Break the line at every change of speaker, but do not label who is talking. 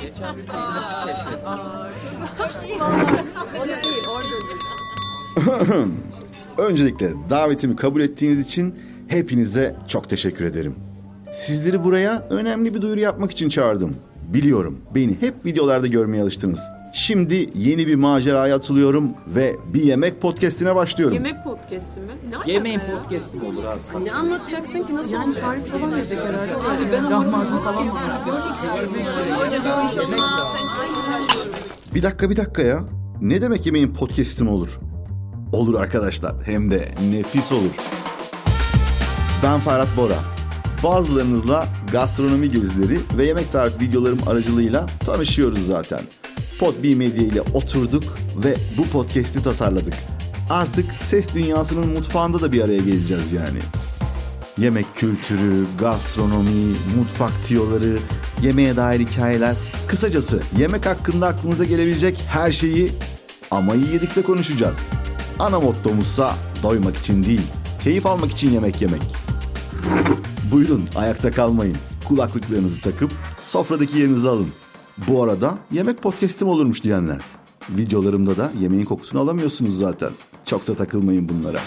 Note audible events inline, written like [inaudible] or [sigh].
Geçen bir bilgi keşfettim.
O da değil, orada değil. [coughs]
Öncelikle davetimi kabul ettiğiniz için hepinize çok teşekkür ederim. Sizleri buraya önemli bir duyuru yapmak için çağırdım. Biliyorum beni hep videolarda görmeye alıştınız. Şimdi yeni bir maceraya atılıyorum ve bir yemek podcastine başlıyorum.
Yemek podcast'i mi? Ne alaka
Yemeğin
ya?
podcast'i mi olur abi? Saçma.
Ne anlatacaksın ki nasıl
Yani tarif falan verecek herhalde.
Abi ben
Lahmacun falan.
Bir dakika bir dakika ya. Ne demek yemeğin podcast'i mi olur? Olur arkadaşlar. Hem de nefis olur. Ben Ferhat Bora. Bazılarınızla gastronomi gezileri ve yemek tarifi videolarım aracılığıyla tanışıyoruz zaten. Podbi Medya ile oturduk ve bu podcast'i tasarladık. Artık ses dünyasının mutfağında da bir araya geleceğiz yani. Yemek kültürü, gastronomi, mutfak tiyoları, yemeğe dair hikayeler. Kısacası yemek hakkında aklınıza gelebilecek her şeyi ama iyi yedik de konuşacağız. Ana mottomuzsa doymak için değil, keyif almak için yemek yemek. Buyurun ayakta kalmayın. Kulaklıklarınızı takıp sofradaki yerinizi alın. Bu arada yemek podcast'im olurmuş diyenler. Videolarımda da yemeğin kokusunu alamıyorsunuz zaten. Çok da takılmayın bunlara.